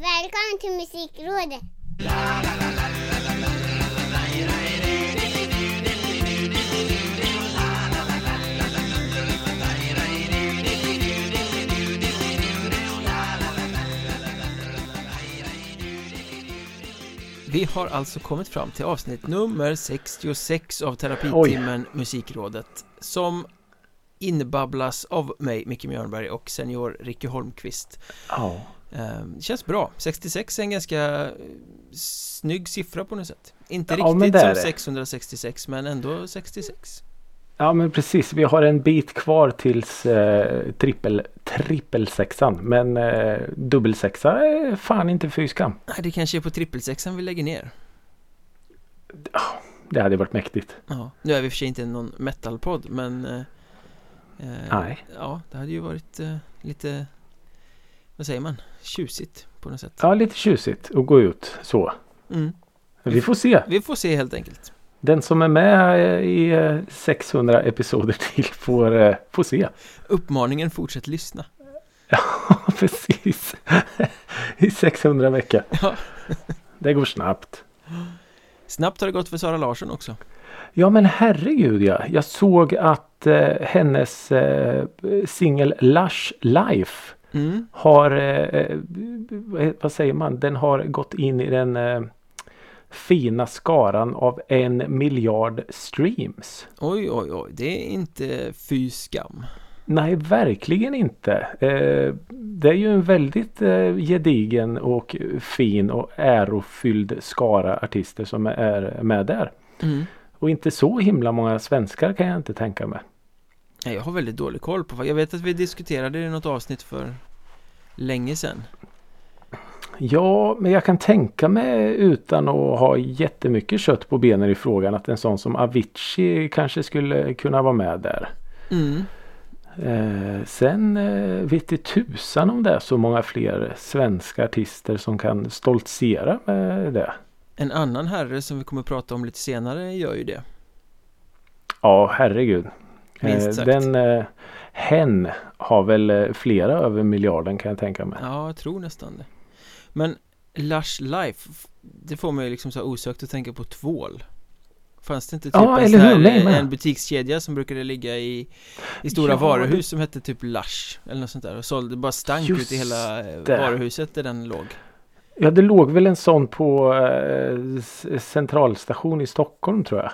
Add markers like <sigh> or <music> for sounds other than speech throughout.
Välkommen till Musikrådet! Vi har alltså kommit fram till avsnitt nummer 66 av Terapitimmen Musikrådet Som inbabblas av mig, Micke Mjörnberg och senior Ricky Holmqvist Ja. Ehm, Det känns bra, 66 är en ganska eh, snygg siffra på något sätt Inte Ja, riktigt som är det. 666 men ändå 66 Ja men precis. Vi har en bit kvar tills eh, trippel, trippelsexan. Men eh, dubbelsexa är fan inte fy skam. Nej, det kanske är på trippelsexan vi lägger ner Det hade varit mäktigt. Ja, nu är vi för sig inte någon metalpodd men eh, eh, Nej. Ja, det hade ju varit eh, lite Vad säger man? Tjusigt på något sätt Ja lite tjusigt att gå ut så. mm. Vi får se. Vi får se helt enkelt Den som är med eh, i eh, 600 episoder till får, eh, får se. Uppmaningen fortsätt lyssna <laughs> Ja precis. <laughs> I 600 veckor. Ja. Det går snabbt. Snabbt har det gått för Sara Larsson också Ja men herregud ja. Jag såg att eh, hennes eh, singel Lush Life mm. har, eh, eh, vad säger man, den har gått in i den eh, fina skaran av en miljard streams. Oj oj oj, det är inte fy skam Nej, verkligen inte. Eh, det är ju en väldigt eh, gedigen och fin och ärofylld skara artister som är med där. mm. Och inte så himla många svenskar kan jag inte tänka mig. Nej, Jag har väldigt dålig koll på Jag vet att vi diskuterade det i något avsnitt för länge sedan Ja, men jag kan tänka mig utan att ha jättemycket kött på benen i frågan att en sån som Avicii kanske skulle kunna vara med där. mm. Eh, sen eh, vet det tusan om det är så många fler svenska artister som kan stoltsera med det. En annan herre som vi kommer att prata om lite senare gör ju det Ja, herregud. Minst Eh, sagt. den eh, hen har väl eh, flera över miljarden kan jag tänka mig. Ja, jag tror nästan det Men Lush Life Det får mig liksom så osökt att tänka på tvål Fanns det inte typ Ja, en, här, Nej, men. en butikskedja som brukade ligga i, i stora Ja, varuhus det- som hette typ Lush eller något sånt där och sålde bara stank Just ut i hela eh, det. varuhuset där den låg Ja, det låg väl en sån på eh, centralstation i Stockholm tror jag.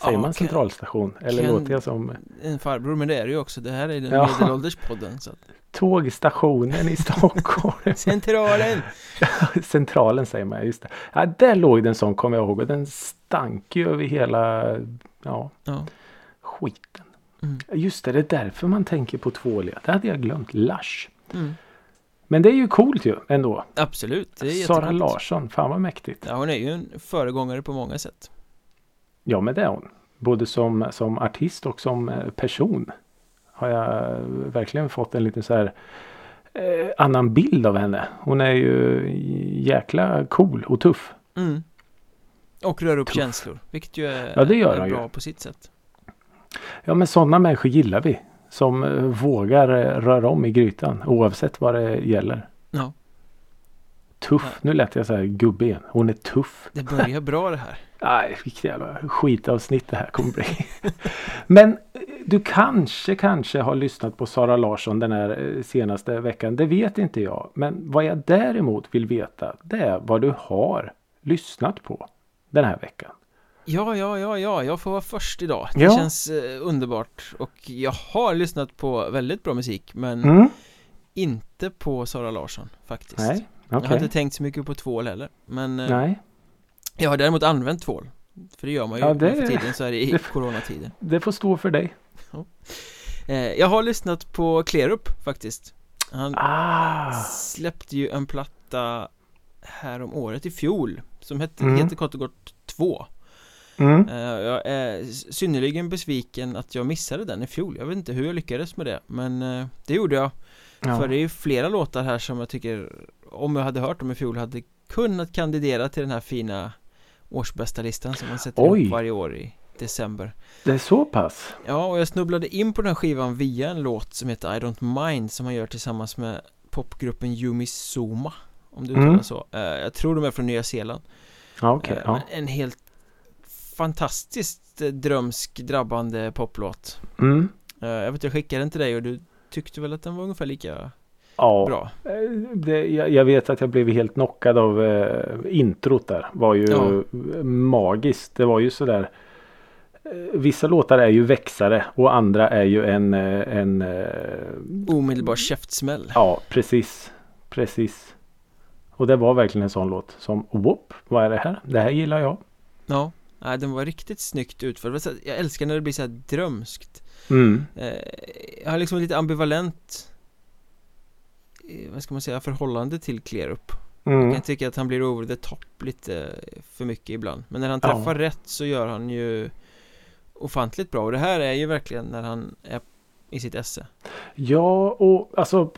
Säger Ja, man kan- centralstation? Eller kan- låter jag som En farbror, men det är det ju också, det här är den Ja. medelålderspodden så att, <laughs> tågstationen i Stockholm? <laughs> Centralen! <laughs> Centralen säger man, just det. Ja, där låg det en sån kommer jag ihåg och den stank ju över hela ja, Ja, skiten. mm, Just det, det är därför man tänker på tvåliga. Det hade jag glömt. Lush. mm. Men det är ju coolt ju ändå. Absolut, det är Sara Larsson, fan vad mäktigt. Ja, hon är ju en föregångare på många sätt Ja men det är hon. Både som, som artist och som eh, person. Har jag verkligen fått en liten så här eh, annan bild av henne. Hon är ju jäkla cool och tuff. mm. Och rör upp Tuff. känslor, vilket ju är, Ja, det gör är hon ju. bra på sitt sätt Ja men sådana människor gillar vi. Som eh, vågar eh, röra om i grytan oavsett vad det gäller. Ja, Tuff. Ja. Nu lät jag så här gubbig igen. Hon är tuff. det börjar bra det här <laughs> Nej, vilket jävla skitavsnitt det här kommer bli. <laughs> Men eh, du kanske, kanske har lyssnat på Sara Larsson den här eh, senaste veckan. Det vet inte jag. Men vad jag däremot vill veta det är vad du har lyssnat på den här veckan. Ja, ja, ja, ja, jag får vara först idag Det Ja. känns eh, underbart Och jag har lyssnat på väldigt bra musik Men Mm. inte på Sara Larsson faktiskt Nej, Jag okej. har inte tänkt så mycket på tvål heller Men eh, Nej, jag har däremot använt tvål För det gör man ju Ja, det- för tiden så är det i <laughs> det- coronatider det får stå för dig. eh, Jag har lyssnat på Klerup faktiskt Han Ah, släppte ju en platta här om året i fjol Som hette, Mm. heter kort och gott 2 mm. Eh, Jag är synnerligen besviken att jag missade den i fjol Jag vet inte hur jag lyckades med det Men det gjorde jag Ja. För det är ju flera låtar här som jag tycker Om jag hade hört dem i fjol hade kunnat kandidera till den här fina Årsbästa listan som man sätter Oj. ihop varje år i december Det är så pass? Ja, och jag snubblade in på den här skivan via en låt som heter I Don't Mind som han gör tillsammans med popgruppen Yumi Soma Om du uttalar Mm. så Eh, Jag tror de är från Nya Zeeland Ja, okej. Eh, ja. En helt fantastiskt eh, drömsk drabbande poplåt Mm. Jag vet jag skickade den till dig och du tyckte väl att den var ungefär lika ja. bra Eh, Det, jag, jag vet att jag blev helt knockad av eh, introt där. var ju Ja. magiskt. Det var ju sådär. Eh, vissa låtar är ju växare och andra är ju en, eh, en Omedelbar käftsmäll Ja, precis. Precis. Och det var verkligen en sån låt som whoop, vad är det här? Det här gillar jag. Ja, nej, den var riktigt snyggt utförd Jag älskar när det blir så här drömskt Mm. Jag har liksom lite ambivalent Vad ska man säga, förhållande till Clear Up Jag Mm. kan tycka att han blir over the top lite för mycket ibland Men när han Ja. träffar rätt så gör han ju Ofantligt bra och det här är ju verkligen när han är i sitt esse Ja, och alltså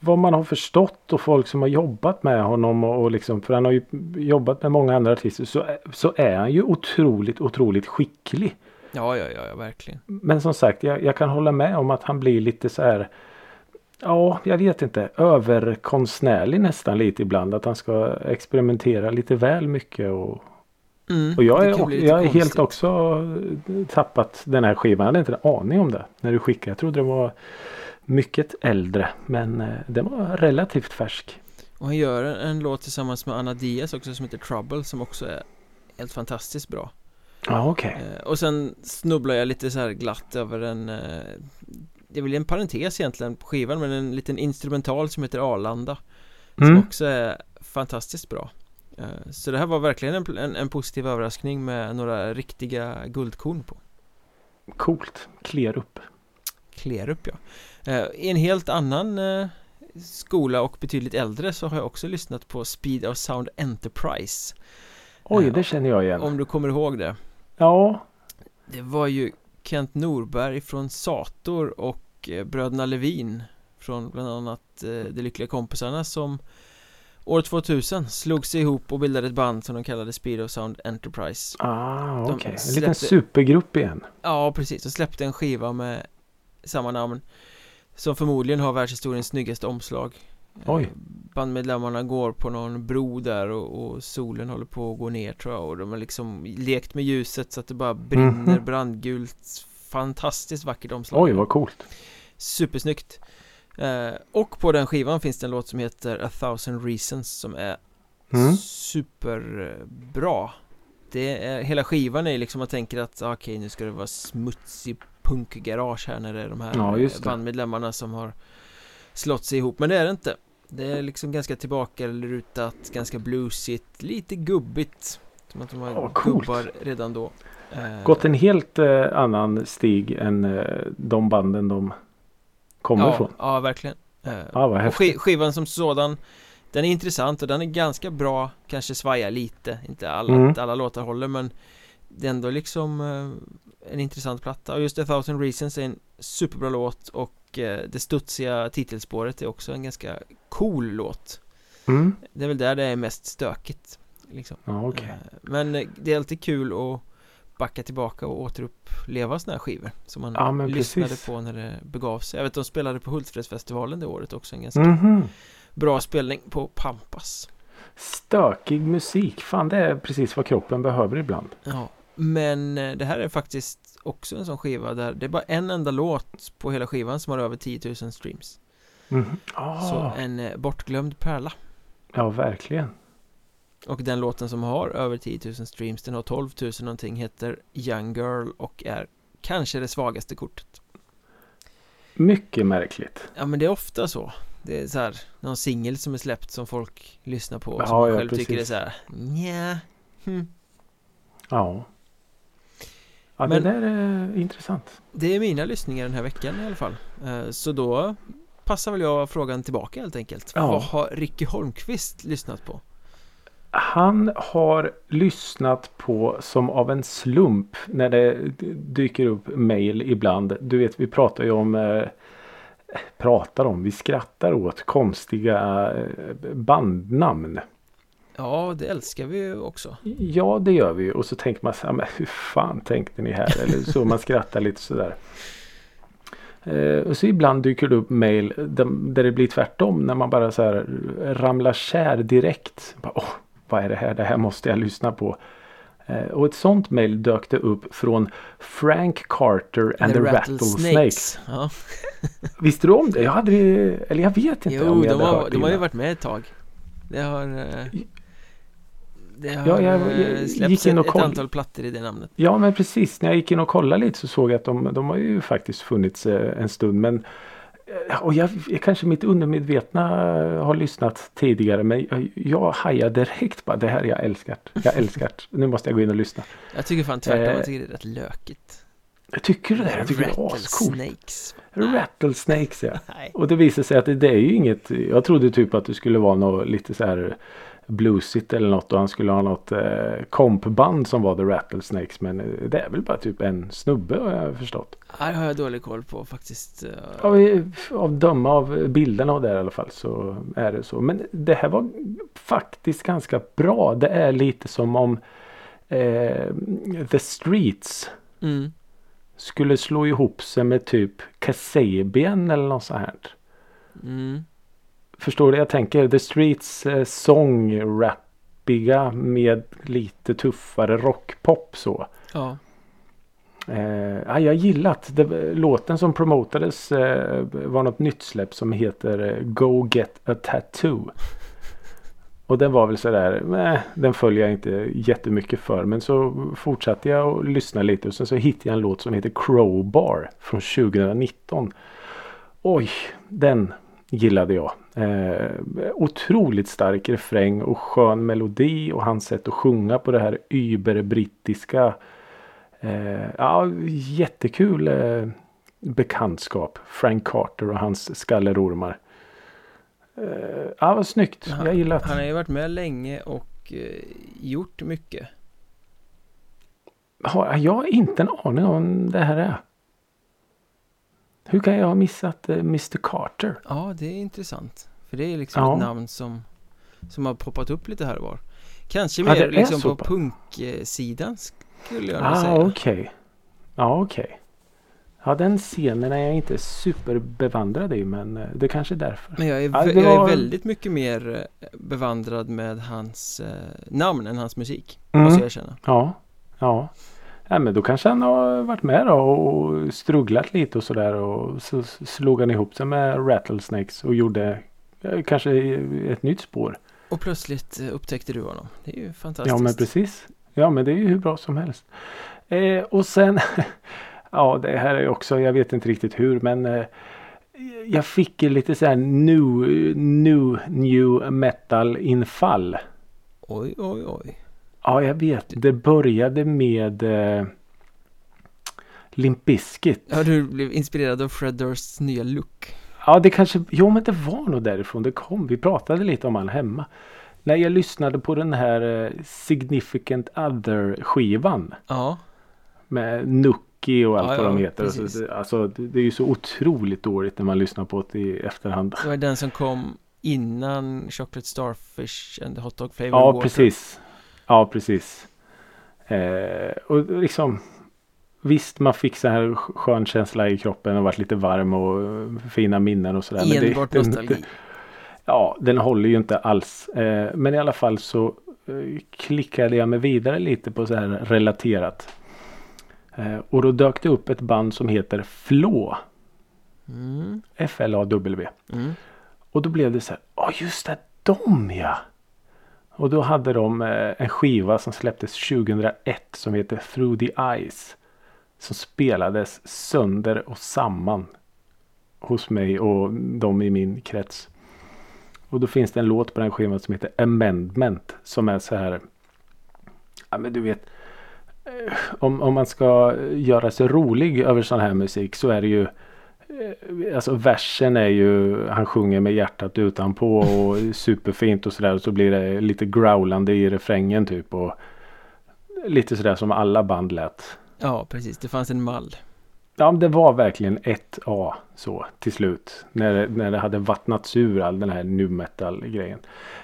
vad man har förstått och folk som har jobbat med honom och, och liksom, för han har ju jobbat med många andra artister så, så är han ju otroligt, otroligt skicklig. Ja, ja, ja, ja verkligen Men som sagt, jag, jag kan hålla med om att han blir lite så här Ja, jag vet inte. Överkonstnärlig nästan lite ibland. Att han ska experimentera lite väl mycket. Och, mm, och jag är, jag är helt också eh, tappat den här skivan. Jag hade inte en aning om det när du skickade. Jag trodde den var mycket äldre. Men eh, den var relativt färsk. Och han gör en, låt tillsammans med Anna Diaz också som heter Trouble som också är helt fantastiskt bra Ja, okej. Eh, Och sen snubblar jag lite så här glatt över en Det är väl en parentes egentligen på skivan men en liten instrumental som heter Arlanda Som Mm. också är fantastiskt bra Eh, Så det här var verkligen en, en, en positiv överraskning med några riktiga guldkorn på Coolt. Clear upp. Klerup ja Eh, I en helt annan eh, skola och betydligt äldre så har jag också lyssnat på Speed of Sound Enterprise Oj, det känner jag igen. Om du kommer ihåg det Ja. Det var ju Kent Norberg från Sator och eh, bröderna Levin från bland annat eh, De Lyckliga Kompisarna som år 2000 slog sig ihop och bildade ett band som de kallade Speed of Sound Enterprise Ah, De okej. En släppte- liten supergrupp igen. Ja, precis, och släppte en skiva med samma namn som förmodligen har världshistoriens snyggaste omslag Oj. Bandmedlemmarna går på någon bro där och, och solen håller på att gå ner tror jag och de har liksom lekt med ljuset så att det bara brinner Mhm. brandgult Fantastiskt vackert omslag Oj, vad coolt. Supersnyggt eh, Och på den skivan finns det en låt som heter A thousand reasons som är Mm. superbra Det är, hela skivan är liksom man tänker att ah, okej nu ska det vara smutsig punkgarage här när det är de här Ja, eh, bandmedlemmarna som har slått sig ihop men det är det inte Det är liksom ganska tillbakalutat, ganska bluesigt, lite gubbigt Som att de Ja, coolt. gubbar redan då Eh, Gått en helt eh, annan stig än eh, de banden de kommer ja, ifrån. Ja, verkligen Eh, Ja, vad Och häftigt. sk- skivan som sådan Den är intressant och den är ganska bra Kanske svajar lite Inte alla, Mm. alla låtar håller men Det är ändå liksom eh, En intressant platta och just A thousand reasons är en superbra låt och eh, det studsiga titelspåret är också en ganska cool låt Mm. Det är väl där det är mest stökigt liksom. Ja, okej. Eh, Men eh, det är alltid kul att backa tillbaka och återuppleva såna här skivor Som man men lyssnade precis. på när det begav sig Jag vet de spelade på Hultsfredsfestivalen det året också En ganska Mhm. bra spelning på Pampas Stökig musik. Fan, det är precis vad kroppen behöver ibland. Ja Men det här är faktiskt också en sån skiva där det är bara en enda låt på hela skivan som har över 10 000 streams Mhm. Ah, Så en eh, bortglömd pärla Ja, verkligen. Och den låten som har över 10 000 streams Den har 12 000 någonting Heter Young Girl och är kanske det svagaste kortet Mycket märkligt. Ja men det är ofta så Det är så här Någon singel som är släppt som folk lyssnar på och Ja, som man ja, själv tycker är precis. så här Nja hm. Ja. Ja, Men- det där är intressant. Det är mina lyssningar den här veckan i alla fall Eh, Så då passar väl jag frågan tillbaka helt enkelt Ja. Vad har Ricky Holmqvist lyssnat på? Han har lyssnat på som av en slump när det dyker upp mail ibland. Du vet, vi pratar ju om eh, pratar om, vi skrattar åt konstiga eh, bandnamn. Ja, det älskar vi ju också Ja, det gör vi ju. Och så tänker man så här, men hur fan tänkte ni här? Eller så man skrattar lite sådär. Eh, och så ibland dyker det upp mail där, det blir tvärtom när man bara så här ramlar kär direkt. Bara, Åh, vad är det här? Det här måste jag lyssna på. Eh, och ett sånt mail dök det upp från Frank Carter and the, Rattlesnakes. Ja. <laughs> Visste du om det? Jag hade eller jag vet inte Jo, om jag de hade har, hört de har ju varit med ett tag. Det har... eh, Det har Ja, jag- eh, jag släppts gick in och ett, ett antal plattor i det namnet. Ja men precis, när jag gick in och kollade lite så såg jag att de, de har ju faktiskt funnits eh, en stund. Men eh, och jag, kanske mitt undermedvetna eh, har lyssnat tidigare men jag, jag hajade direkt bara det här jag älskar. Jag älskar det. Nu måste jag gå in och lyssna. Jag tycker fan tvärtom, Eh, jag tycker det är rätt lökigt. Jag tycker det där, jag tycker det är ascoolt. Rattlesnakes. Rattlesnakes ja. Och det visar sig att det, det är ju inget. Jag trodde typ att det skulle vara något lite så här bluesigt eller något och han skulle ha något eh, kompband som var The Rattlesnakes. Men eh, det är väl bara typ en snubbe har jag förstått. Här har jag dålig koll på faktiskt. eh, Av, av döma av bilderna och där i alla fall så är det så. Men det här var faktiskt ganska bra. Det är lite som om eh, The Streets Mm. skulle slå ihop sig med typ Kasabian eller något sånt här. Mm. Förstår du? Jag tänker The Streets eh, sång-rappiga med lite tuffare rockpop så. Ja. Eh, ja, jag gillat det. Låten som promotades eh, var något nytt släpp som heter eh, Go Get A Tattoo. Och den var väl sådär, nej, den följer jag inte jättemycket för. Men så fortsatte jag och lyssna lite och sen så hittade jag en låt som heter Crowbar från 2019. Oj, den gillade jag. Eh, otroligt stark refräng och skön melodi och hans sätt att sjunga på det här überbrittiska Eh, ja, jättekul eh, bekantskap. Frank Carter och hans skallerormar. Eh, ja, vad snyggt. Jag gillar Han har ju varit med länge och eh, gjort mycket. Har jag inte en aning om det här är. Hur kan jag ha missat eh, Mr Carter? Ja, det är intressant. För det är liksom Ja. ett namn som, som har poppat upp lite här och var. Kanske Ja, mer är liksom på punksidan skulle jag Ah, säga. okej. Ja, okej. Ja, den scenen är jag inte superbevandrad i men eh, det kanske är därför. Men jag är, Ja, det jag är var- väldigt mycket mer eh, bevandrad med hans eh, namn än hans musik. Mm. Måste jag erkänna. Ja, ja. Ja, men då kanske han har varit med då och strugglat lite och sådär och så slog han ihop sig med Rattlesnakes och gjorde kanske ett nytt spår. Och plötsligt eh, upptäckte du honom. Det är ju fantastiskt. Ja, men precis. Ja, men det är ju hur bra som helst. Eh, och sen, <laughs> ja, det här är ju också, jag vet inte riktigt hur, men eh, jag fick lite så här new, new, new metal infall. Oj, oj, oj. Ja, jag vet. Det började med eh, Limp Bizkit. Ja, du blev inspirerad av Fred Dursts nya look. Ja, det kanske, jo men det var nog därifrån det kom. Vi pratade lite om han hemma. När jag lyssnade på den här eh, Significant Other skivan. Ja, Med Nucky och allt Ja, vad ja, de heter. Och så, precis. det- alltså, det är ju så otroligt dåligt när man lyssnar på det i efterhand. det var den som kom innan Chocolate Starfish and the Hot Dog Flavor Ja, Water. precis. Ja, precis. Eh, och liksom Visst, man fick så här skön känsla i kroppen och varit lite varm och fina minnen och sådär. men det- Enbart nostalgi. Ja, den håller ju inte alls. Eh, men i alla fall så eh, klickade jag mig vidare lite på så här relaterat. Eh, och då dök det upp ett band som heter Flå. Mm, F-L-A-W. mm. Och då blev det så här. Ja, just det. De ja. Och då hade de eh, en skiva som släpptes 2001 som heter Through the Eyes. Som spelades sönder och samman. Hos mig och de i min krets. Och då finns det en låt på den skivan som heter Amendment. Som är så här. Ja men du vet. Eh, om, om man ska göra sig rolig över sån här musik så är det ju Alltså versen är ju Han sjunger med hjärtat utanpå och <laughs> superfint och sådär. Och så blir det lite growlande i refrängen typ. Och lite sådär som alla band lät. Ja, precis. Det fanns en mall. Ja, det var verkligen ett A så till slut. När, det- när det hade vattnats ur all den här nu metal grejen.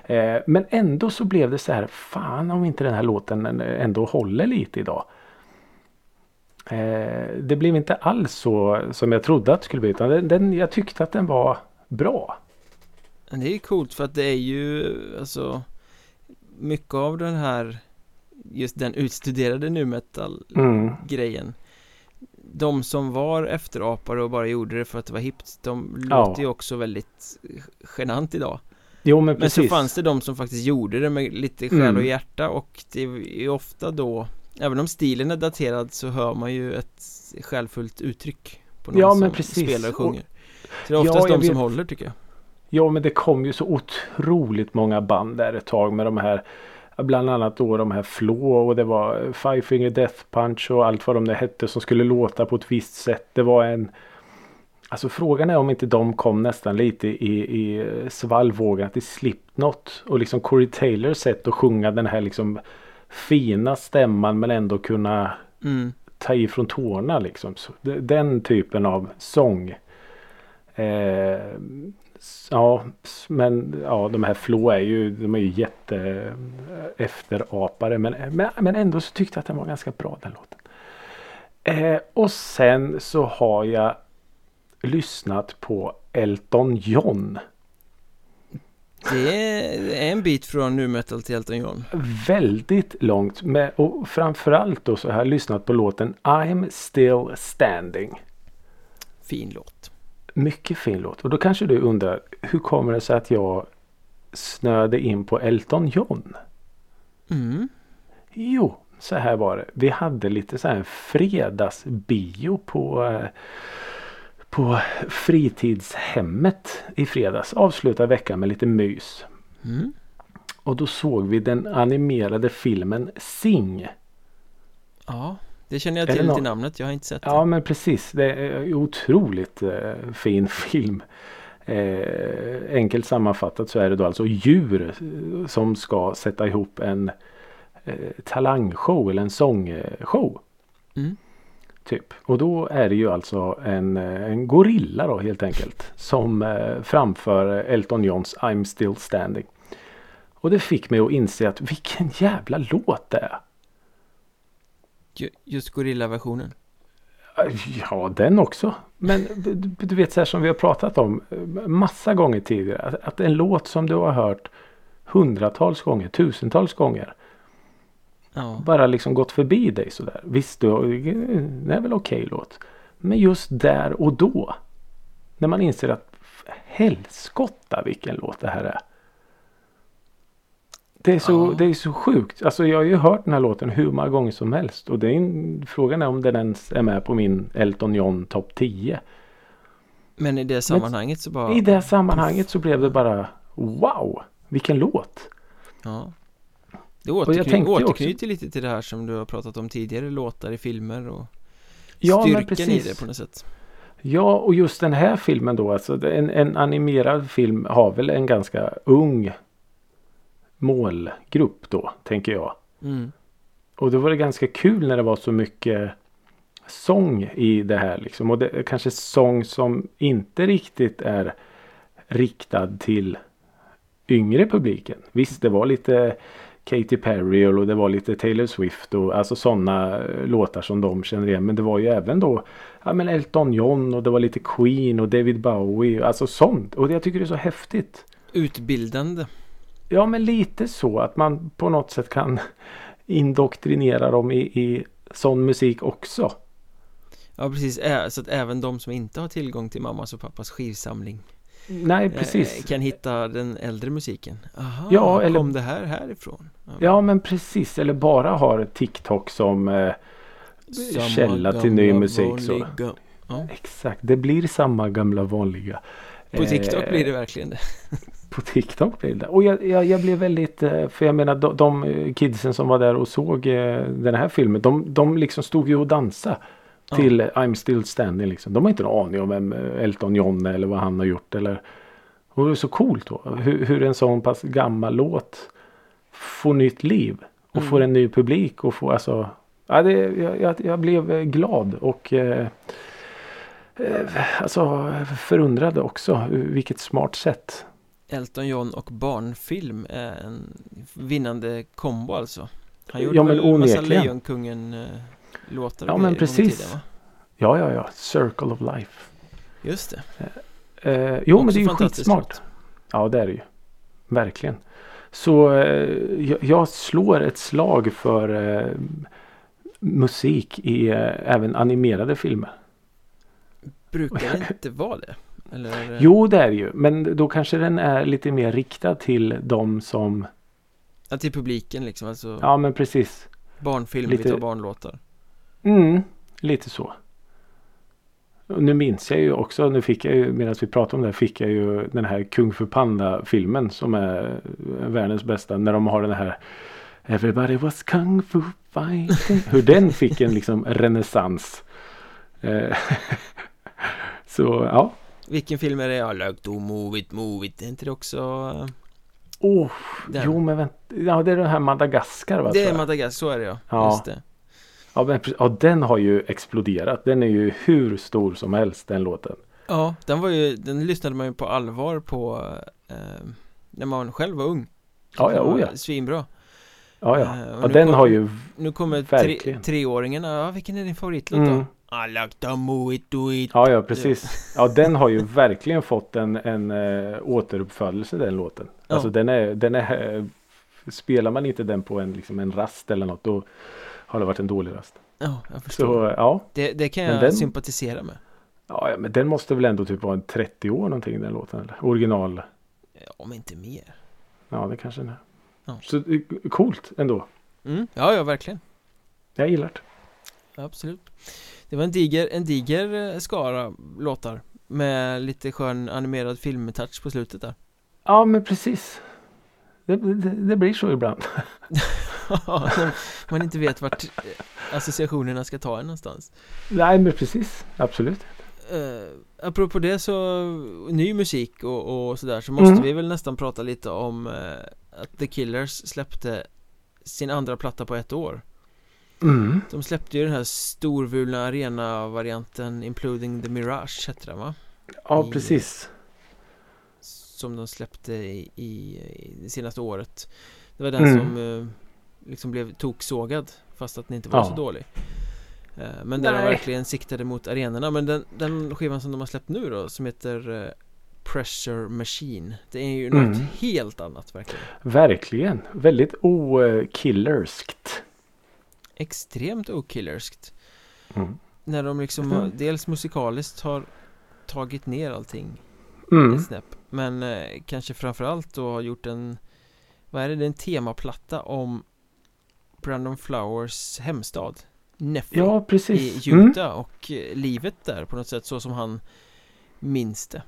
Eh, men ändå så blev det så här. Fan om inte den här låten ändå håller lite idag. Eh, det blev inte alls så som jag trodde att det skulle bli. Utan den, den, jag tyckte att den var bra. Det är coolt för att det är ju alltså mycket av den här just den utstuderade nu metal Mm. grejen De som var efterapare och bara gjorde det för att det var hippt De Ja. låter ju också väldigt genant idag Jo men Men precis. så fanns det de som faktiskt gjorde det med lite själ Mm. och hjärta och det är ju ofta då Även om stilen är daterad så hör man ju ett själfullt uttryck på någon Ja, som men precis. spelar och sjunger Så det är Ja, oftast jag de som vet. håller tycker jag Ja men det kom ju så otroligt många band där ett tag med de här Bland annat då de här Flå och det var Five Finger Death Punch och allt vad de där hette som skulle låta på ett visst sätt. Det var en Alltså frågan är om inte de kom nästan lite i, i svallvågen till Slipknot och liksom Corey Taylors sätt att sjunga den här liksom fina stämman men ändå kunna mm. ta i från tårna liksom. Så, de- den typen av sång. Eh, ja, men ja, de här Flo är ju, de är ju jätte eh, efterapare. Men, men, men ändå så tyckte jag att den var ganska bra den låten. Eh, och sen så har jag lyssnat på Elton John. Det är en bit från nu metal till Elton John Väldigt långt med, och framförallt då så har jag lyssnat på låten I'm still standing. Fin låt Mycket fin låt. Och då kanske du undrar hur kommer det sig att jag snöade in på Elton John? mm. Jo, så här var det. Vi hade lite så här fredagsbio på eh, på fritidshemmet i fredags. Avsluta veckan med lite mys. Mm. Och då såg vi den animerade filmen Sing. Ja, det känner jag till till namnet, jag har inte sett det Ja men precis. Det är en otroligt eh, fin film. Eh, enkelt sammanfattat så är det då alltså djur eh, som ska sätta ihop en eh, talangshow eller en sångshow. Mm. Typ. Och då är det ju alltså en, eh, en gorilla då helt enkelt. Som eh, framför Elton Johns I'm still standing. Och det fick mig att inse att vilken jävla låt det är. Ju- Just Gorilla-versionen Ja, den också. Men du, du vet så här som vi har pratat om eh, massa gånger tidigare. Att, att en låt som du har hört hundratals gånger, tusentals gånger. Ja, Bara liksom gått förbi dig sådär. Visst, du, det är väl okej låt. Men just där och då. När man inser att helskotta vilken låt det här är. Det är, så, Ja. det är så sjukt. Alltså jag har ju hört den här låten hur många gånger som helst. Och det är en, frågan är om den ens är med på min Elton John topp 10. men i det sammanhanget så bara I det sammanhanget så blev det bara wow. Vilken låt. Ja Det jag återkny- tänkte ju också- återknyter lite till det här som du har pratat om tidigare, låtar i filmer och Ja, styrkan i det på något sätt Ja, och just den här filmen då, alltså en, en animerad film har väl en ganska ung målgrupp då, tänker jag. mm. Och då var det ganska kul när det var så mycket sång i det här liksom. Och det är kanske sång som inte riktigt är riktad till yngre publiken. Visst, det var lite Katy Perry och det var lite Taylor Swift och alltså sådana eh, låtar som de känner igen. Men det var ju även då ja, men Elton John och det var lite Queen och David Bowie. Alltså sånt. Och jag tycker det är så häftigt. Utbildande Ja men lite så att man på något sätt kan <laughs> indoktrinera dem i, i sån musik också. Ja precis, så att även de som inte har tillgång till mammas och pappas skivsamling Nej eh, precis. Kan hitta den äldre musiken Aha, Ja, eller- kom det här härifrån? Ja men precis. Eller bara har TikTok som eh, källa till ny musik, så. Ja, Exakt. Det blir samma gamla vanliga. på TikTok Eh, blir det verkligen det <laughs> På TikTok blir det. Och jag, jag, jag blev väldigt, eh, för jag menar de, de eh, kidsen som var där och såg eh, den här filmen. De, de liksom stod ju och dansade. Ja. Till eh, I'm still standing liksom. De har inte en aning om vem eh, Elton John är eller vad han har gjort. Eller, och det är så coolt då. Hur, hur en sån pass gammal låt får nytt liv. Och Mm. får en ny publik och får alltså. Ja, det, jag, jag, jag blev eh, glad och eh, eh, alltså förundrad också. Vilket smart sätt. Elton John och barnfilm är en vinnande kombo alltså Han gjorde Ja, men väl en massa onekligen. Lejonkungen eh, låtar Ja, men precis. tiden? Ja, ja, ja. Circle of Life. Just det. Eh, jo, men Också det är ju skitsmart. låt. Ja, det är det ju. Verkligen. Så eh, jag, jag slår ett slag för eh, musik i eh, även animerade filmer. Brukar det <laughs> inte vara det? Eller? Jo, det är det ju. Men då kanske den är lite mer riktad till de som... Ja, till publiken liksom, alltså Ja, men precis. barnfilm, lite- vi tar barnlåtar. Mm, lite så. Och nu minns jag ju också, nu fick jag ju, medan vi pratade om det här, fick jag ju den här Kung Fu Panda filmen som är världens bästa. När de har den här Everybody was Kung Fu fighting. Hur den fick en liksom renässans. Eh, <laughs> så ja. Vilken film är det? Ja, like to move it, move it. Är inte det också? Oh, Den. jo men vänta. Ja det är den här Madagaskar va? Det är. Madagaskar, så är det ja. Ja. Just det. Ja, men, ja den har ju exploderat. Den är ju hur stor som helst den låten. Ja, den var ju, den lyssnade man ju på allvar på eh, när man själv var ung. Ja, ja, oh ja. Svinbra. Ja, ja. men ja nu den kom- har ju Nu kommer tre, treåringen, ja vilken är din favoritlåt Mm. då? Ja, ja precis. Ja, den har ju verkligen fått en, en äh, återuppfödelse den låten. Ja. Alltså den är, den är eh, Spelar man inte den på en, liksom en rast eller något då har det varit en dålig rast. Ja, jag förstår. Så ja, Det, det kan jag den- sympatisera med. ja, men den måste väl ändå typ vara en 30 år någonting den låten eller? Original. Ja, Om inte mer. Ja, det kanske den är. Ja. Så eh, coolt ändå. Mm. Ja, ja verkligen. Jag gillar det. Absolut. Det var en diger, en diger eh, skara låtar med lite skön animerad filmtouch på slutet där. Ja, men precis. Det, det, det blir så ibland. <laughs> När man inte vet vart eh, associationerna ska ta en någonstans. Nej, men precis. Absolut. Uh, apropå det så, ny musik och, och sådär så måste Mm. vi väl nästan prata lite om eh, att The Killers släppte sin andra platta på ett år. Mm. De släppte ju den här storvulna arena-varianten Imploding the Mirage hette den va? Ja, I- precis. Som de släppte i, i, i det senaste året Det var den Mm. som eh, liksom blev toksågad fast att den inte var Ja. så dålig Eh, Men där de verkligen siktade mot arenorna Men den, den skivan som de har släppt nu då som heter eh, Pressure Machine Det är ju något Mm. helt annat verkligen Verkligen. Väldigt okillerskt. Extremt okillerskt Mm. När de liksom Mm. dels musikaliskt har tagit ner allting Mm. ett snäpp Men eh, kanske framförallt då har gjort en Vad är det? Det är en temaplatta om Brandon Flowers hemstad Neffy Ja, i precis. Mm. Utah och eh, livet där på något sätt så som han minns det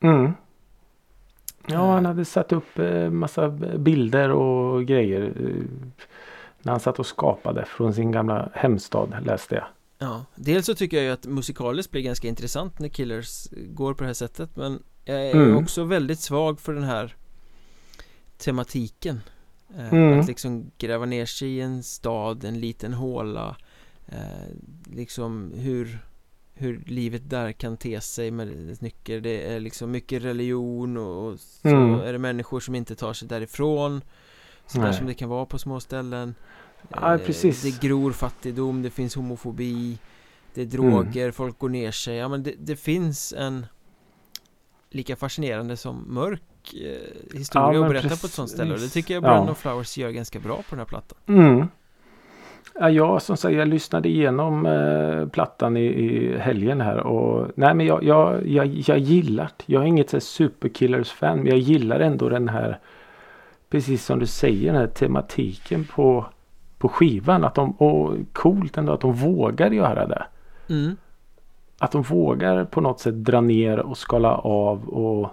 Mm. Ja, han hade satt upp eh, massa bilder och grejer. eh, När han satt och skapade från sin gamla hemstad läste jag. Ja, dels så tycker jag ju att musikaliskt blir ganska intressant när Killers går på det här sättet Men jag är Mm. också väldigt svag för den här tematiken eh, Mm. Att liksom gräva ner sig i en stad, en liten håla eh, Liksom hur hur livet där kan te sig med nycker Det är liksom mycket religion och så Mm. är det människor som inte tar sig därifrån Sådär som det kan vara på små ställen Ja, Eh, precis. Det gror fattigdom, det finns homofobi Det är Mm. droger, folk går ner sig Ja men det, det finns en Lika fascinerande som mörk eh, historia Ja, att berätta på ett sånt ställe och det tycker jag Ja. Brandon Flowers gör ganska bra på den här plattan Mm. Ja, jag som sagt, jag lyssnade igenom eh, plattan i, i helgen här och nej men jag, jag, jag, jag gillar. Jag är inget så superkillers-fan men jag gillar ändå den här precis som du säger den här tematiken på, på skivan. Att de, och coolt ändå att de vågar göra det. mm. Att de vågar på något sätt dra ner och skala av och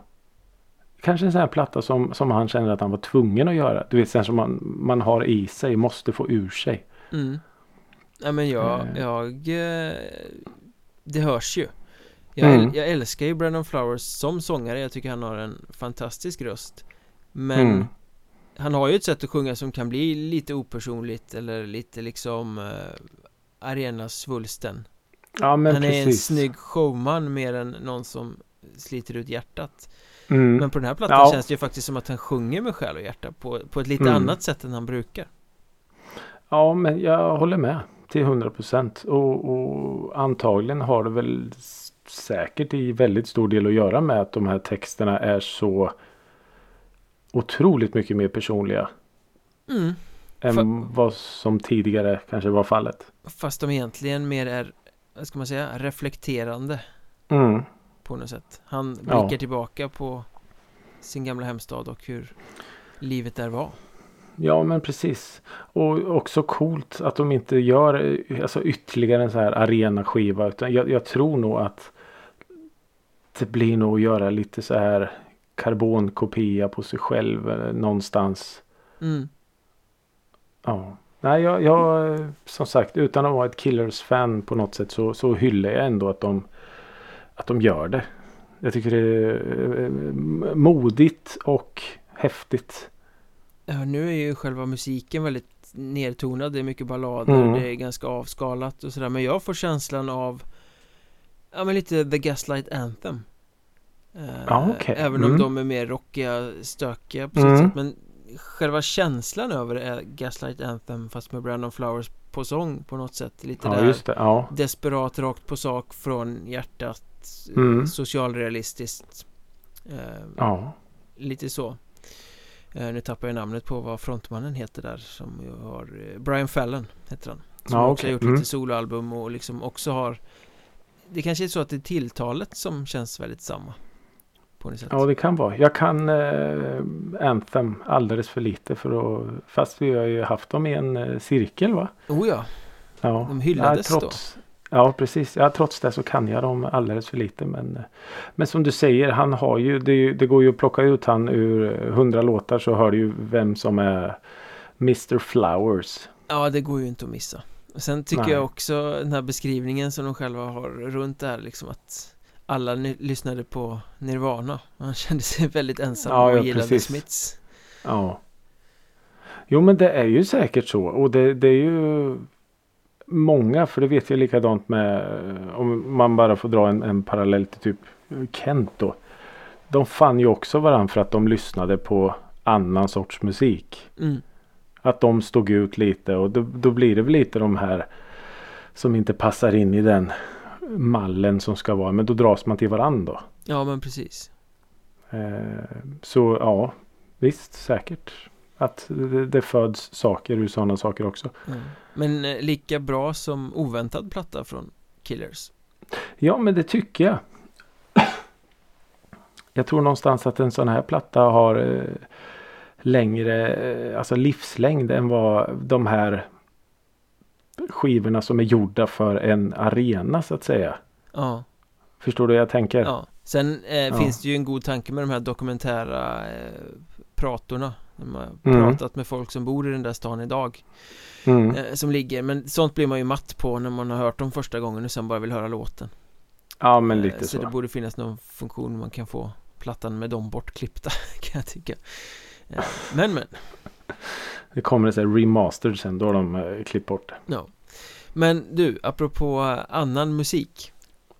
Kanske en sån här platta som, som han känner att han var tvungen att göra. Du vet, sen som man, man har i sig, måste få ur sig. Mm. Nej men jag, Eh. jag eh, Det hörs ju jag, Mm. jag älskar ju Brandon Flowers som sångare, jag tycker han har en fantastisk röst Men Mm. Han har ju ett sätt att sjunga som kan bli lite opersonligt eller lite liksom eh, Arenasvulsten Ja men Han är en precis. snygg showman mer än någon som sliter ut hjärtat Mm. Men på den här plattan Ja. känns det ju faktiskt som att han sjunger med själ och hjärta på, på ett lite Mm. annat sätt än han brukar Ja men jag håller med. till 100 procent. Och, och antagligen har det väl säkert i väldigt stor del att göra med att de här texterna är så otroligt mycket mer personliga. Mm. Än Fa- vad som tidigare kanske var fallet. Fast de egentligen mer är, vad ska man säga, reflekterande Mm. På något sätt Han Ja. blickar tillbaka på sin gamla hemstad och hur livet där var Ja men precis. Och också coolt att de inte gör alltså, ytterligare en så här arenaskiva. Utan jag, jag tror nog att det blir nog att göra lite så här karbonkopia på sig själv eh, någonstans. mm. Ja. Nej, jag, jag som sagt utan att vara ett Killers-fan på något sätt så, så hyllar jag ändå att de, att de gör det. Jag tycker det är eh, modigt och häftigt. Ja, nu är ju själva musiken väldigt nedtonad, det är mycket ballader, Mm. det är ganska avskalat och sådär Men jag får känslan av Ja men lite The Gaslight Anthem Eh, Ja, okej. Även om Mm. de är mer rockiga, stökiga på sitt Mm. sätt Men själva känslan över det är Gaslight Anthem fast med Brandon Flowers på sång på något sätt Lite Ja, där just det. Ja. desperat, rakt på sak från hjärtat Mm. Socialrealistiskt eh, Ja. Lite så eh, Nu tappar jag namnet på vad frontmannen heter där Som ju har eh, Brian Fallon heter han Som Ja, också har gjort Mm. lite soloalbum och liksom också har Det kanske är så att det är tilltalet som känns väldigt samma På något sätt Ja, det kan vara. Jag kan eh, Anthem alldeles för lite för att... Fast vi har ju haft dem i en eh, cirkel va? Oh ja, Ja. De hyllades ja, trots, Ja, precis. Ja, trots det så kan jag dem alldeles för lite. Men, eh, men som du säger, han har ju det, det går ju att plocka ut han ur eh, hundra låtar så hör du ju vem som är Mr Flowers. ja det går ju inte att missa och Sen tycker Nej. jag också den här beskrivningen som de själva har runt det här liksom att alla lyssnade på Nirvana Han kände sig <laughs> väldigt ensam Ja, och ja, gillade precis. Smiths Ja. Jo men det är ju säkert så. Och det, det är ju många. För det vet jag likadant med. Om man bara får dra en, en parallell till typ Kent då. De fann ju också varandra för att de lyssnade på annan sorts musik. mm. Att de stod ut lite och då, då blir det väl lite de här som inte passar in i den mallen som ska vara. Men då dras man till varandra. då. Ja men precis Eh, så ja, visst säkert. Att det, det föds saker ur sådana saker också. mm. Men eh, lika bra som oväntad platta från Killers Ja, men det tycker jag. <coughs> Jag tror någonstans att en sån här platta har eh, längre, alltså livslängd än vad de här skivorna som är gjorda för en arena så att säga. Ja, Förstår du vad jag tänker? ja Sen eh, Ja. finns det ju en god tanke med de här dokumentära eh, pratorna De har Mm. pratat med folk som bor i den där stan idag Mm. eh, Som ligger, men sånt blir man ju matt på när man har hört dem första gången och sen bara vill höra låten Ja, men Eh, lite Så så. det borde finnas någon funktion man kan få plattan med dem bortklippta <laughs> kan jag tycka Eh, Men men, <laughs> Det kommer sån här remastered sen. Då har de eh, klippt bort det. ja Men du, apropå eh, annan musik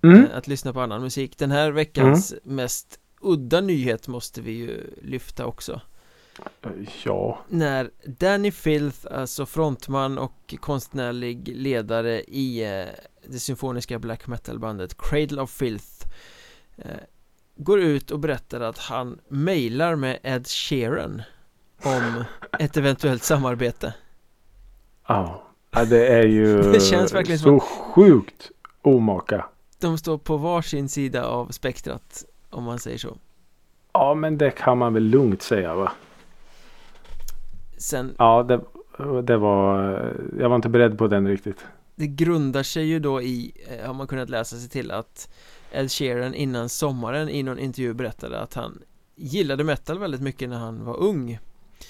Mm. eh, Att lyssna på annan musik Den här veckans mest udda nyhet måste vi ju lyfta också Ja. När Danny Filth, alltså frontman och konstnärlig ledare i det symfoniska black metal-bandet Cradle of Filth Går ut och berättar att han mejlar med Ed Sheeran om ett eventuellt samarbete Ja. det är ju <laughs> Det känns verkligen så sjukt omaka. De står på varsin sida av spektrat om man säger så Ja, men det kan man väl lugnt säga va? Sen, Ja, det, det var... Jag var inte beredd på den riktigt. det grundar sig ju då i, eh, har man kunnat läsa sig till att Ed Sheeran innan sommaren i någon intervju berättade att han gillade metal väldigt mycket när han var ung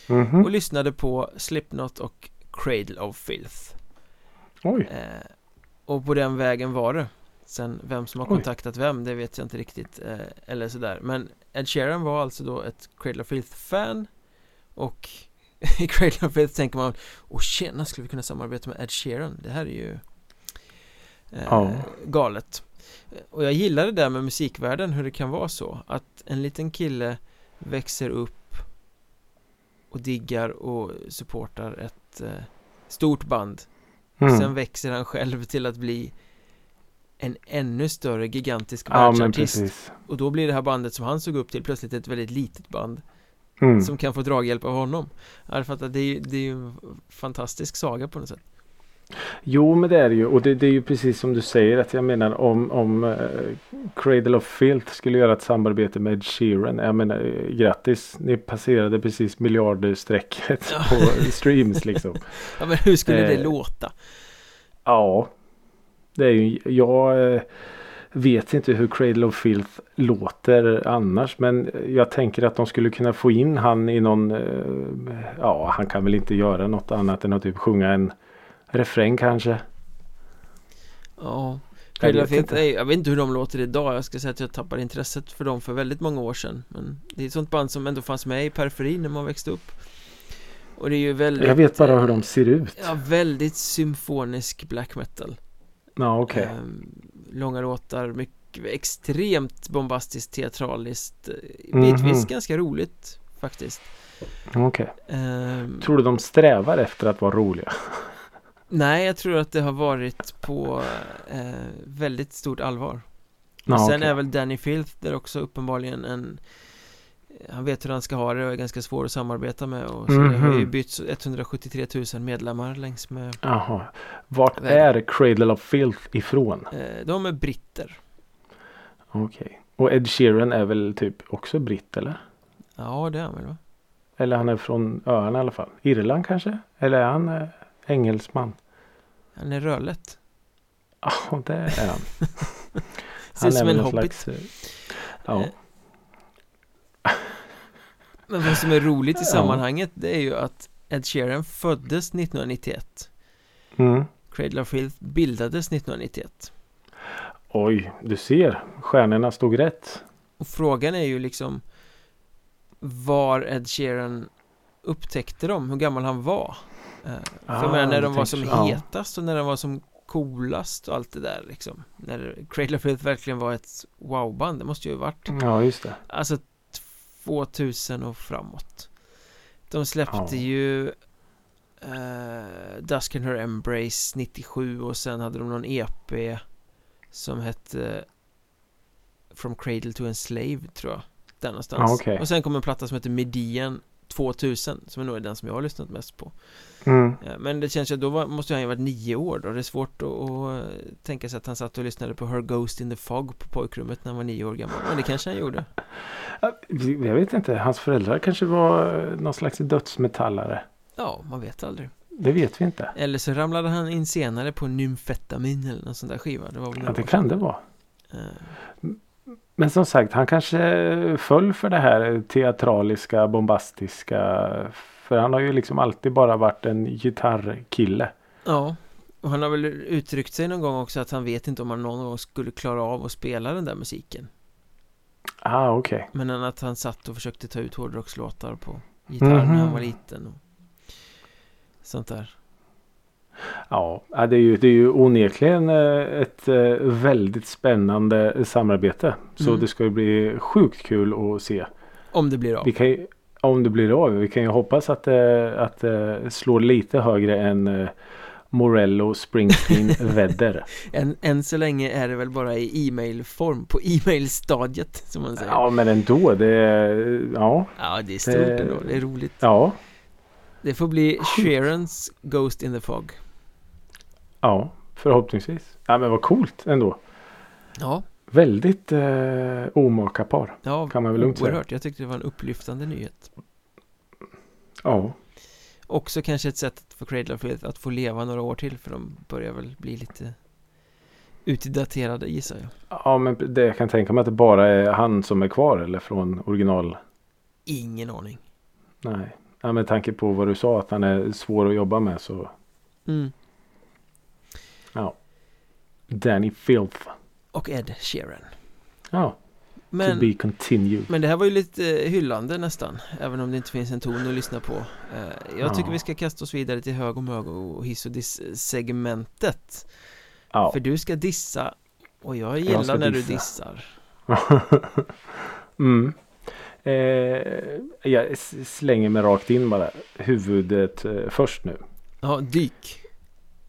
Mhm. och lyssnade på Slipknot och Cradle of Filth Oj. eh, och på den vägen var det Sen vem som har Oj. kontaktat vem det vet jag inte riktigt eh, eller sådär men Ed Sheeran var alltså då ett Cradle of Filth-fan och <laughs> i Cradle of Filth tänker man Åh tjena, skulle vi kunna samarbeta med Ed Sheeran? Det här är ju eh, Ja. galet Och jag gillar det där med musikvärlden, hur det kan vara så Att en liten kille växer upp och diggar och supportar ett eh, stort band Mm. Sen växer han själv till att bli en ännu större gigantisk världsartist. Och då blir det här bandet som han såg upp till plötsligt ett väldigt litet band Mm. Som kan få draghjälp av honom Jag fattar, det är ju det är ju en fantastisk saga på något sätt Jo men det är det ju och det, det är ju precis som du säger att jag menar om, om uh, Cradle of Filth skulle göra ett samarbete med Ed Sheeran. Jag menar eh, grattis ni passerade precis miljardstrecket Ja. på streams liksom. <laughs> Ja men hur skulle det Eh, låta? Ja. Det är ju, jag eh, vet inte hur Cradle of Filth låter annars men jag tänker att de skulle kunna få in han i någon eh, Ja han kan väl inte göra något annat än att typ sjunga en refräng kanske. Ja Jag Cradle vet inte. jag vet inte hur de låter idag Jag ska säga att jag tappade intresset för dem för väldigt många år sedan Men det är ett sånt band som ändå fanns med i periferin när man växte upp Och det är ju väldigt Jag vet bara hur de ser ut. Ja, väldigt symfonisk black metal Ja okej. Ehm, Långa låtar, mycket, extremt bombastiskt, teatraliskt eh, Mhm. Bitvis ganska roligt faktiskt Okej. Ehm, Tror du de strävar efter att vara roliga? <laughs> Nej, jag tror att det har varit på eh, väldigt stort allvar Ja, Sen okej. är väl Danny Filth där också uppenbarligen en Han vet hur han ska ha det och är ganska svår att samarbeta med och så det har ju bytts 173 000 medlemmar längs med Jaha. Vart är Cradle of Filth ifrån? eh, De är britter Okej. Och Ed Sheeran är väl typ också britt eller? Ja, det är han väl va? Eller han är från öarna i alla fall. Irland kanske? Eller är han eh, engelsman? Han är rödlätt Ja, det är han. <laughs> Ser ut som väl en hobbit slags, eh, Ja. Eh, Men vad som är roligt i <laughs> sammanhanget det är ju att Ed Sheeran föddes 1991 Mm. Cradle of Filth bildades 1991 Oj, du ser. Stjärnorna stod rätt. Och frågan är ju liksom Var Ed Sheeran upptäckte dem, hur gammal han var Eh, För Ah, menar när de var som så. Hetast och när de var som coolast och allt det där liksom När Cradle of Filth verkligen var ett wow-band, det måste ju ha varit Ja, just det. Alltså 2000 och framåt De släppte Ja. ju eh, Dusk in Her Embrace 97 och sen hade de någon EP Som hette From Cradle to Enslave tror jag Där någonstans Ja, okej. Och sen kom en platta som heter Median 2000 Som är nog den som jag har lyssnat mest på Mm. Ja, Men det känns ju att då var, måste han ju ha varit nio år då Det är svårt att, att tänka sig att han satt och lyssnade på Her Ghost in the Fog på pojkrummet när han var nio år gammal Men det kanske han gjorde <laughs> Jag vet inte. Hans föräldrar kanske var eh, någon slags dödsmetallare. Ja, man vet aldrig Det vet vi inte. Eller så ramlade han in senare på nymfetamin eller någon sån där skiva Det var väl Ja, det kan det vara. Eh, Men som sagt, han kanske föll för det här teatraliska, bombastiska. För han har ju liksom alltid bara varit en gitarrkille. Ja Och han har väl uttryckt sig någon gång också att han vet inte om han någon gång skulle klara av att spela den där musiken Ah, okej. Men att han satt och försökte ta ut hårdrockslåtar på gitarr när han Mhm. var liten och Sånt där Ja, det är ju, det är ju onekligen eh, ett eh, väldigt spännande samarbete. Så Mm. det ska ju bli sjukt kul att se. Om det blir av Vi kan ju, om det blir av. Vi kan ju hoppas att det att, det slår lite högre än eh, Morello Springsteen <laughs> väder. än, än så länge är det väl bara i e-mailform På e-mailstadiet som man säger Ja, men ändå. Det, ja, Ja, det är stort Eh, ändå, det är roligt ja, Det får bli Sharons Ghost in the Fog ja, förhoppningsvis. Ja, men vad coolt ändå. Ja, Väldigt eh, omaka par. ja Kan man väl lugnt säga. oerhört Jag tyckte det var en upplyftande nyhet Ja, Också kanske ett sätt för Cradle of Filth att få leva några år till För de börjar väl bli lite Utdaterade gissar jag ja men det jag kan tänka mig att det bara är han som är kvar eller från original. Ingen aning Nej, ja, med tanke på vad du sa att han är svår att jobba med så. mm. Danny Filth. Och Ed Sheeran Ja, to Men, be continued. men det här var ju lite eh, hyllande nästan Även om det inte finns en ton att lyssna på Eh, Jag tycker Ja. vi ska kasta oss vidare till hög och mög och hiss och diss-segmentet Ja. För du ska dissa Och jag gillar när dissa. du dissar <laughs> mm. eh, jag slänger mig rakt in bara. Huvudet eh, först nu. Ja, dyk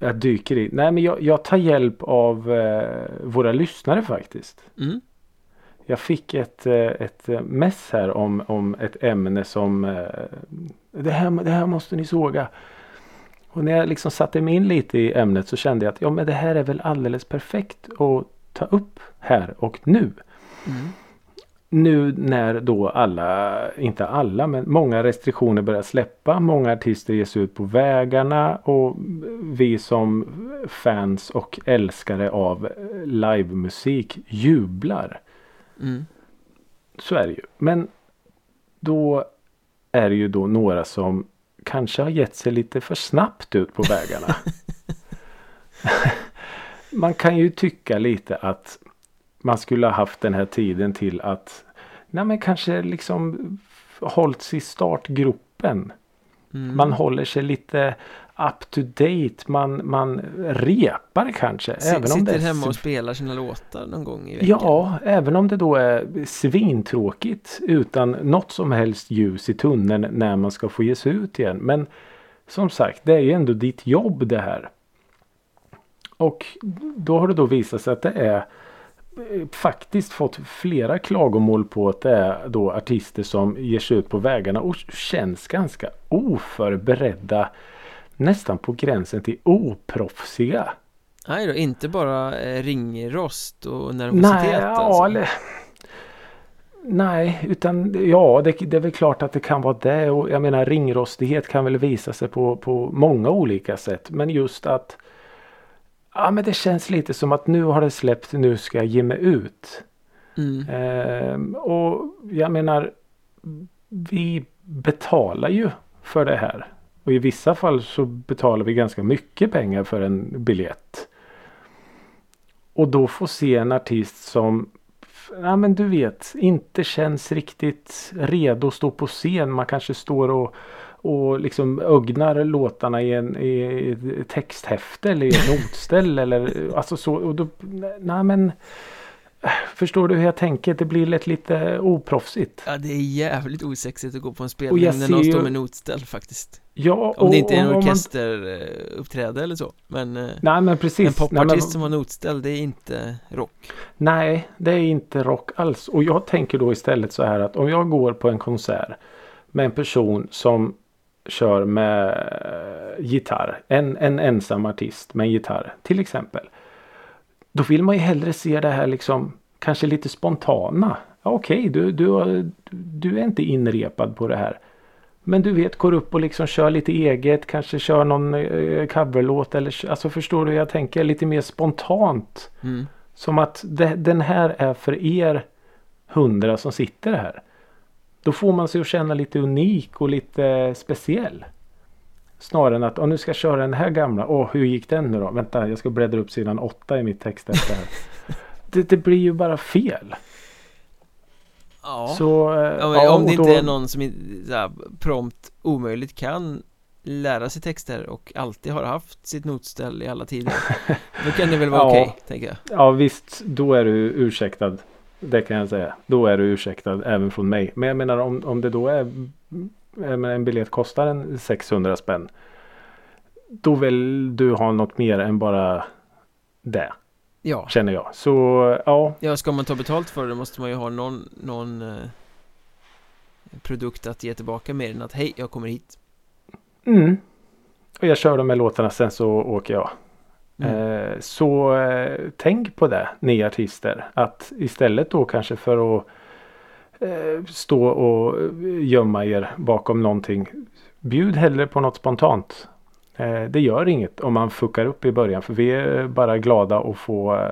Jag dyker i. Nej men jag, jag tar hjälp av eh, våra lyssnare faktiskt. Mm. Jag fick ett, eh, ett eh, mess här om, om ett ämne som eh, det, här, det här måste ni såga. Och när jag liksom satte mig in lite i ämnet så kände jag att ja men det här är väl alldeles perfekt att ta upp här och nu. Mm. Nu när då alla, inte alla men många restriktioner börjar släppa. Många artister ger sig ut på vägarna och vi som fans och älskare av livemusik jublar. Mm. Så är det ju. Men då är det ju då några som kanske har gett sig lite för snabbt ut på vägarna. <laughs> man kan ju tycka lite att man skulle ha haft den här tiden till att nej men kanske liksom hållits i startgropen. Mm. Man håller sig lite up to date. Man, man repar kanske. S- även om det Sitter hemma och spelar sina låtar någon gång i veckan. Ja, även om det då är svintråkigt utan något som helst ljus i tunneln när man ska få ge sig ut igen. Men som sagt, det är ju ändå ditt jobb det här. Och då har det då visat sig att det är faktiskt fått flera klagomål på att det är då artister som ger sig ut på vägarna och känns ganska oförberedda. Nästan på gränsen till oproffsiga. Nej då, inte bara eh, ringrost och nervositet Nej, alltså. eller, nej, utan ja, det, det är väl klart att det kan vara det. Och jag menar ringrostighet kan väl visa sig på, på många olika sätt. Men just att ja, men det känns lite som att nu har det släppt, nu ska jag ge mig ut. Mm. Ehm, och jag menar, vi betalar ju för det här. Och i vissa fall så betalar vi ganska mycket pengar för en biljett. Och då få se en artist som Ja men du vet inte känns riktigt redo att stå på scen. Man kanske står och, och liksom ögnar låtarna i, en, i ett texthäfte eller i ett <laughs> notställ eller alltså så. Och då, nej men Förstår du hur jag tänker? Det blir lätt lite oproffsigt. Ja, det är jävligt osexigt att gå på en spelning när någon ju- står med notställ faktiskt. Ja, Om det inte är en och man- orkesteruppträde eller så. Men eh, Nej men en precis. Nej, popartist men, som har notställ, det är inte rock. nej, det är inte rock alls. Och jag tänker då istället så här att om jag går på en konsert med en person som kör med eh, gitarr. En, en ensam artist med en gitarr till exempel. Då vill man ju hellre se det här liksom kanske lite spontana. Ja, Okej, du, du, har- du är inte inrepad på det här. Men du vet, går upp och liksom kör lite eget, kanske kör någon eh, coverlåt eller alltså förstår du, jag tänker lite mer spontant. Mm. Som att det, den här är för er hundra som sitter här. Då får man sig att känna lite unik och lite speciell. Snarare än att "Åh, nu ska jag köra den här gamla. Åh, hur gick den nu då? Vänta, jag ska bläddra upp sidan åtta i mitt texthäfte här. <laughs> det, det blir ju bara fel. Ja. Så, eh, Ja, om det och inte då- är någon som här, prompt omöjligt kan lära sig texter och alltid har haft sitt notställ i alla tider <laughs> Då kan det väl vara Ja. okej, tänker jag Ja visst, då är du ursäktad. Det kan jag säga. Då är du ursäktad även från mig. Men jag menar om, om det då är en biljett kostar en 600 spänn. Då vill du ha något mer än bara det. Ja, Känner jag. Så ja. ja ska man ta betalt för det måste man ju ha någon, någon eh, produkt att ge tillbaka mer än att hej, jag kommer hit Mm. Och jag kör de här låtarna sen så åker jag. Mm. Eh, så eh, tänk på det ni artister. Att istället då kanske för att eh, stå och gömma er bakom någonting. Bjud hellre på något spontant. Det gör inget om man fuckar upp i början. För vi är bara glada att få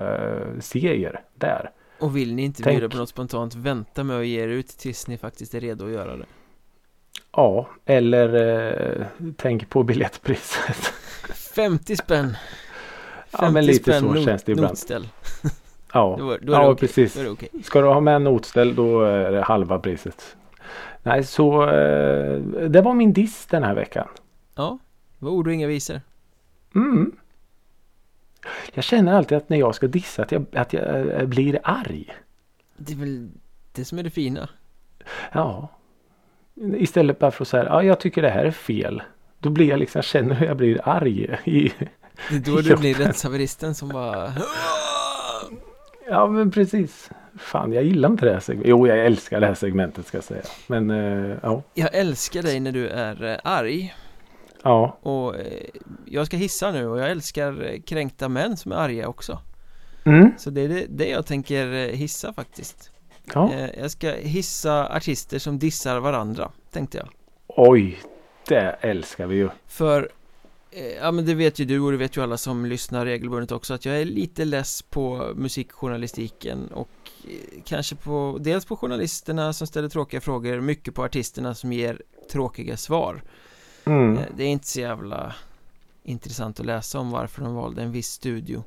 se er där. Och vill ni inte Tänk- bjuda på något spontant, vänta med att ge er ut tills ni faktiskt är redo att göra det Ja, eller eh, tänk på biljettpriset. <laughs> 50 spänn Ja, men lite så not- känns det ibland. notställ. <laughs> Ja, <laughs> Då, är- då är ja okej. precis. Då är okej. Ska du ha med notställ då är det halva priset. Nej, så eh, det var min diss den här veckan. Ja, det var ord och inga visor Mm. Jag känner alltid att när jag ska dissa att jag, att jag eh, blir arg. Det är väl det som är det fina Ja. Istället bara för att säga ja jag tycker det här är fel. Då blir jag liksom, känner hur jag blir arg i Det är då du blir rättshaveristen som bara Ja men precis. Fan jag gillar inte det här segmentet. Jo jag älskar det här segmentet ska jag säga. Men uh, ja. Jag älskar dig när du är uh, arg. Ja. Och uh, jag ska hissa nu och jag älskar kränkta män som är arga också. Mm. Så det är det, det jag tänker hissa faktiskt. Ja. Jag ska hissa artister som dissar varandra, tänkte jag. Oj, det älskar vi ju. För Ja men det vet ju du och det vet ju alla som lyssnar regelbundet också att jag är lite less på musikjournalistiken och kanske på dels på journalisterna som ställer tråkiga frågor mycket på artisterna som ger tråkiga svar mm. Det är inte så jävla intressant att läsa om varför de valde en viss studio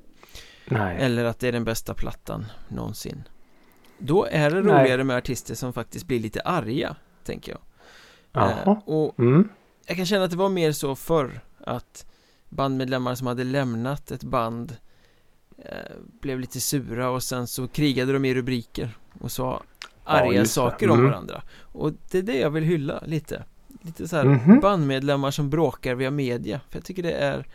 Nej. Eller att det är den bästa plattan någonsin Då är det roligare Nej. med artister som faktiskt blir lite arga, tänker jag Jaha. Eh, och mm. jag kan känna att det var mer så förr att bandmedlemmar som hade lämnat ett band eh, blev lite sura och sen så krigade de i rubriker och sa arga ja, saker mm. om varandra. Och det är det jag vill hylla lite. Lite så här mm -hmm. bandmedlemmar som bråkar via media. För jag tycker det är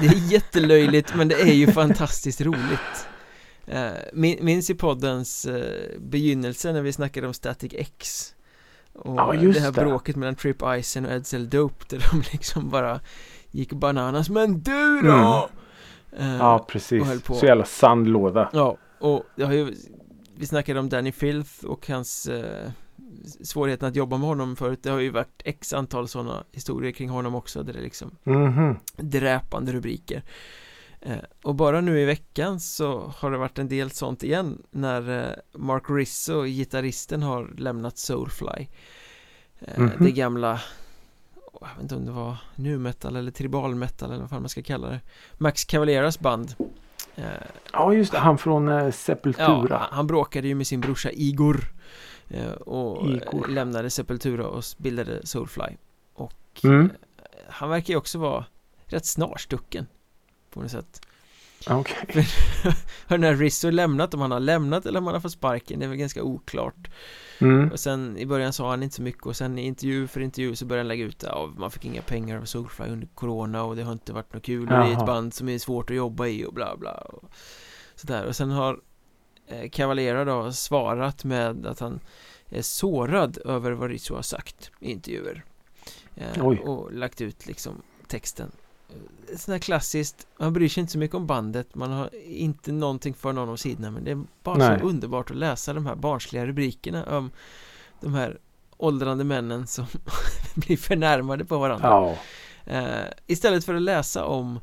det är jättelöjligt men det är ju fantastiskt roligt. Eh, Minns i poddens eh, begynnelse när vi snackade om Static X. Och ja, det här bråket mellan Trip Eisen och Edsel Dope där de <laughs> liksom bara gick bananas Men du då? Mm. Uh, ja precis, så jävla sandlåda Ja, och det har ju Vi snackade om Danny Filth och hans uh, Svårigheten att jobba med honom förut Det har ju varit x antal sådana historier kring honom också Där det är liksom mm -hmm. Dräpande rubriker uh, Och bara nu i veckan så har det varit en del sånt igen När Mark Rizzo, gitarristen, har lämnat Soulfly mm -hmm. Det gamla jag vet inte om det var nu metal eller tribal metal eller vad fan man ska kalla det. Max Cavalieras band. Eh, Ja just det, han från eh, Sepultura. Ja, Han bråkade ju med sin brorsa Igor eh, Och Igor. lämnade Sepultura och bildade Soulfly. Och mm. han verkar ju också vara rätt snarstucken På något sätt Okej. okay. <laughs> Har den här Rizzo lämnat, om han har lämnat eller om han har fått sparken, det är väl ganska oklart. Mm. Och sen i början sa han inte så mycket och sen i intervju för intervju så började han lägga ut det ja, Man fick inga pengar av Soulfly under Corona och det har inte varit något kul och det är ett band som är svårt att jobba i och bla bla och Sådär. Och sen har eh, Cavalera då svarat med att han är sårad över vad Rizzo har sagt i intervjuer. Eh, Och lagt ut liksom texten Sådär klassiskt Man bryr sig inte så mycket om bandet Man har inte någonting för någon av sidorna Men det är bara Nej. så underbart att läsa de här barnsliga rubrikerna om De här åldrande männen som <laughs> blir förnärmade på varandra ja. uh, Istället för att läsa om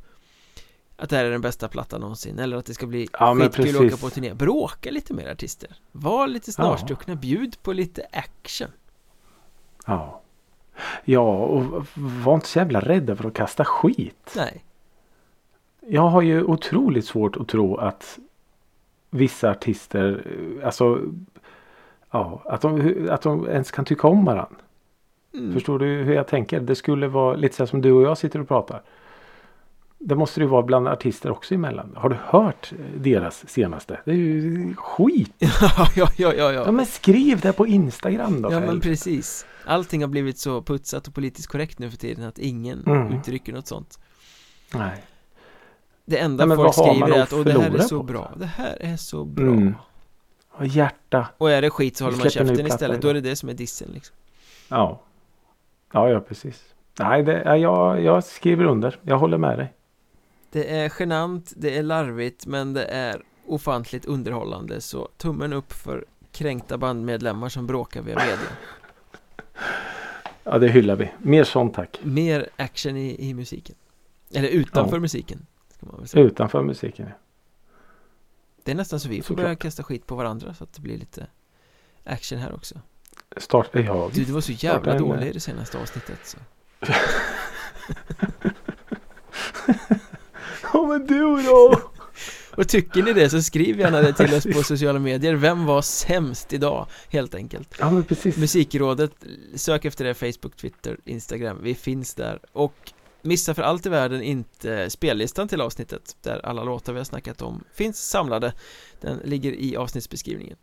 att det här är den bästa plattan någonsin eller att det ska bli ja, skitkul att åka på turné Bråka lite mer artister Var lite snarstuckna, ja. bjud på lite action Ja Ja, och var inte så jävla rädda för att kasta skit. Nej. Jag har ju otroligt svårt att tro att vissa artister, alltså ja, att de, att de ens kan tycka om varandra. Mm. Förstår du hur jag tänker? Det skulle vara lite så som du och jag sitter och pratar. Det måste det ju vara bland artister också emellan. Har du hört deras senaste? Det är ju skit! <laughs> ja, ja, ja, ja. ja men skriv det på Instagram då Ja, men precis. Allting har blivit så putsat och politiskt korrekt nu för tiden att ingen mm. uttrycker något sånt. Nej. Det enda Nej, folk skriver är att Åh, det här är så bra. Det här är så bra. Mm. Och hjärta. Och är det skit så håller man käften istället. Då är det det som är dissen liksom. Ja. Ja, ja precis. Nej, det, jag, jag skriver under. Jag håller med dig. Det är genant, det är larvigt men det är ofantligt underhållande så tummen upp för kränkta bandmedlemmar som bråkar via media. Ja det hyllar vi. Mer sånt tack. Mer action i, i musiken. Eller utanför ja. musiken. Utanför musiken ja. Det är nästan så vi får så börja kasta skit på varandra så att det blir lite action här också. Start, ja, du, du var så jävla dålig i det senaste avsnittet så. <laughs> Men du då? <laughs> Och tycker ni det så skriv gärna det till oss på <laughs> sociala medier. Vem var sämst idag? Helt enkelt? Ja men precis. Musikrådet Sök efter det Facebook, Twitter, Instagram Vi finns där. Och Missa för allt i världen inte spellistan till avsnittet Där alla låtar vi har snackat om finns samlade. Den ligger i avsnittsbeskrivningen.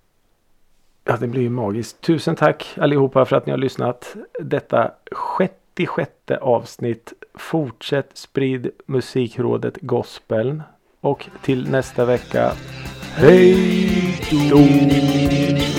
Ja det blir ju magiskt. Tusen tack allihopa för att ni har lyssnat. Detta sjätte 96 avsnitt. Fortsätt sprid musikrådet gospeln. Och till nästa vecka. Hej då!